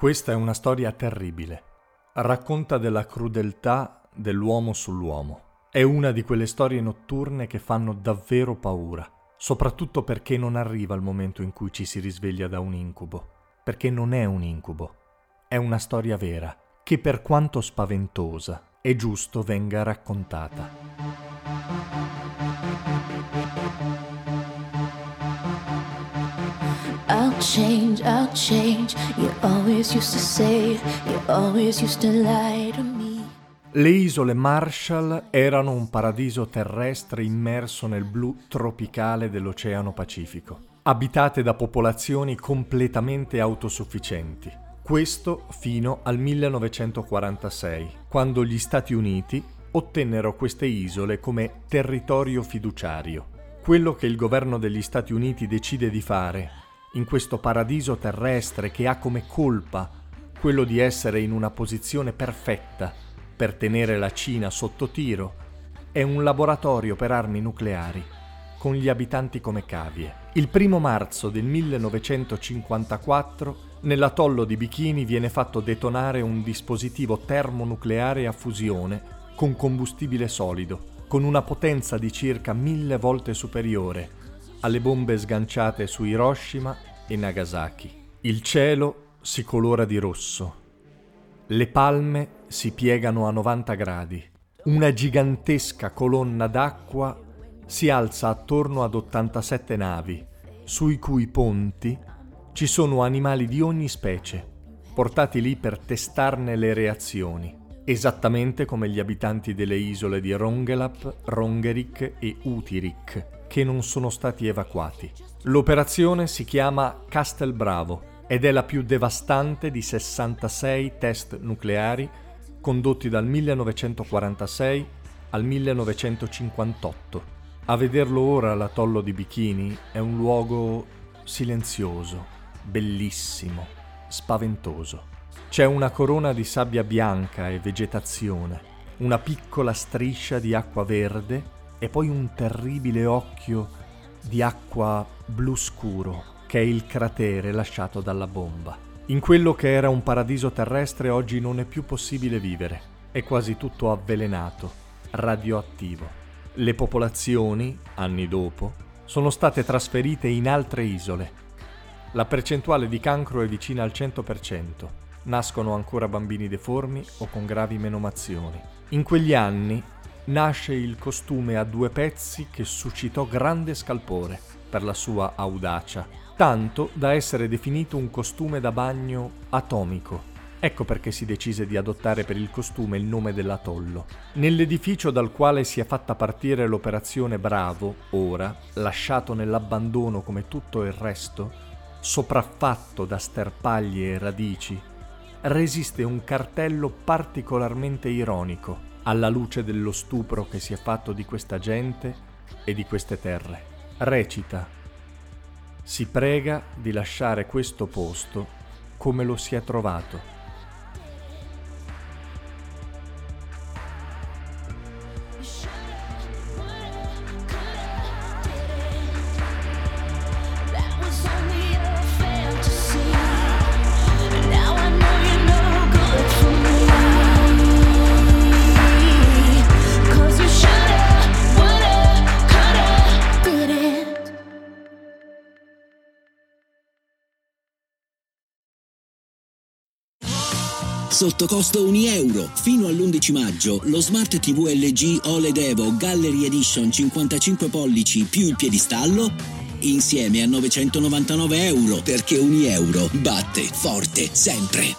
Questa è una storia terribile. Racconta della crudeltà dell'uomo sull'uomo. È una di quelle storie notturne che fanno davvero paura, soprattutto perché non arriva il momento in cui ci si risveglia da un incubo, perché non è un incubo, è una storia vera, che per quanto spaventosa è giusto venga raccontata. Change, I'll change. You always used to say, you always used to lie to me. Le isole Marshall erano un paradiso terrestre immerso nel blu tropicale dell'Oceano Pacifico, abitate da popolazioni completamente autosufficienti. Questo fino al 1946, quando gli Stati Uniti ottennero queste isole come territorio fiduciario. Quello che il governo degli Stati Uniti decide di fare in questo paradiso terrestre che ha come colpa quello di essere in una posizione perfetta per tenere la Cina sotto tiro, è un laboratorio per armi nucleari, con gli abitanti come cavie. Il primo marzo del 1954 nell'atollo di Bikini viene fatto detonare un dispositivo termonucleare a fusione con combustibile solido, con una potenza di circa mille volte superiore alle bombe sganciate su Hiroshima e Nagasaki. Il cielo si colora di rosso. Le palme si piegano a 90 gradi. Una gigantesca colonna d'acqua si alza attorno ad 87 navi, sui cui ponti ci sono animali di ogni specie, portati lì per testarne le reazioni, esattamente come gli abitanti delle isole di Rongelap, Rongerik e Utirik, che non sono stati evacuati. L'operazione si chiama Castel Bravo ed è la più devastante di 66 test nucleari condotti dal 1946 al 1958. A vederlo ora l'atollo di Bikini è un luogo silenzioso, bellissimo, spaventoso. C'è una corona di sabbia bianca e vegetazione, una piccola striscia di acqua verde e poi un terribile occhio di acqua blu scuro, che è il cratere lasciato dalla bomba. In quello che era un paradiso terrestre oggi non è più possibile vivere, è quasi tutto avvelenato, radioattivo. Le popolazioni, anni dopo, sono state trasferite in altre isole. La percentuale di cancro è vicina al 100%. Nascono ancora bambini deformi o con gravi menomazioni. In quegli anni nasce il costume a due pezzi che suscitò grande scalpore per la sua audacia, tanto da essere definito un costume da bagno atomico. Ecco perché si decise di adottare per il costume il nome dell'atollo. Nell'edificio dal quale si è fatta partire l'operazione Bravo, ora, lasciato nell'abbandono come tutto il resto, sopraffatto da sterpaglie e radici, resiste un cartello particolarmente ironico alla luce dello stupro che si è fatto di questa gente e di queste terre. Recita, si prega di lasciare questo posto come lo si è trovato. sotto costo 1 euro. Fino all'11 maggio lo Smart TV LG OLED Evo Gallery Edition 55 pollici più il piedistallo insieme a 999 euro perché 1 euro batte forte sempre.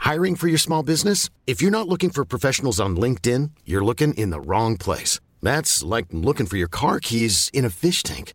Hiring for your small business? If you're not looking for professionals on LinkedIn, you're looking in the wrong place. That's like looking for your car keys in a fish tank.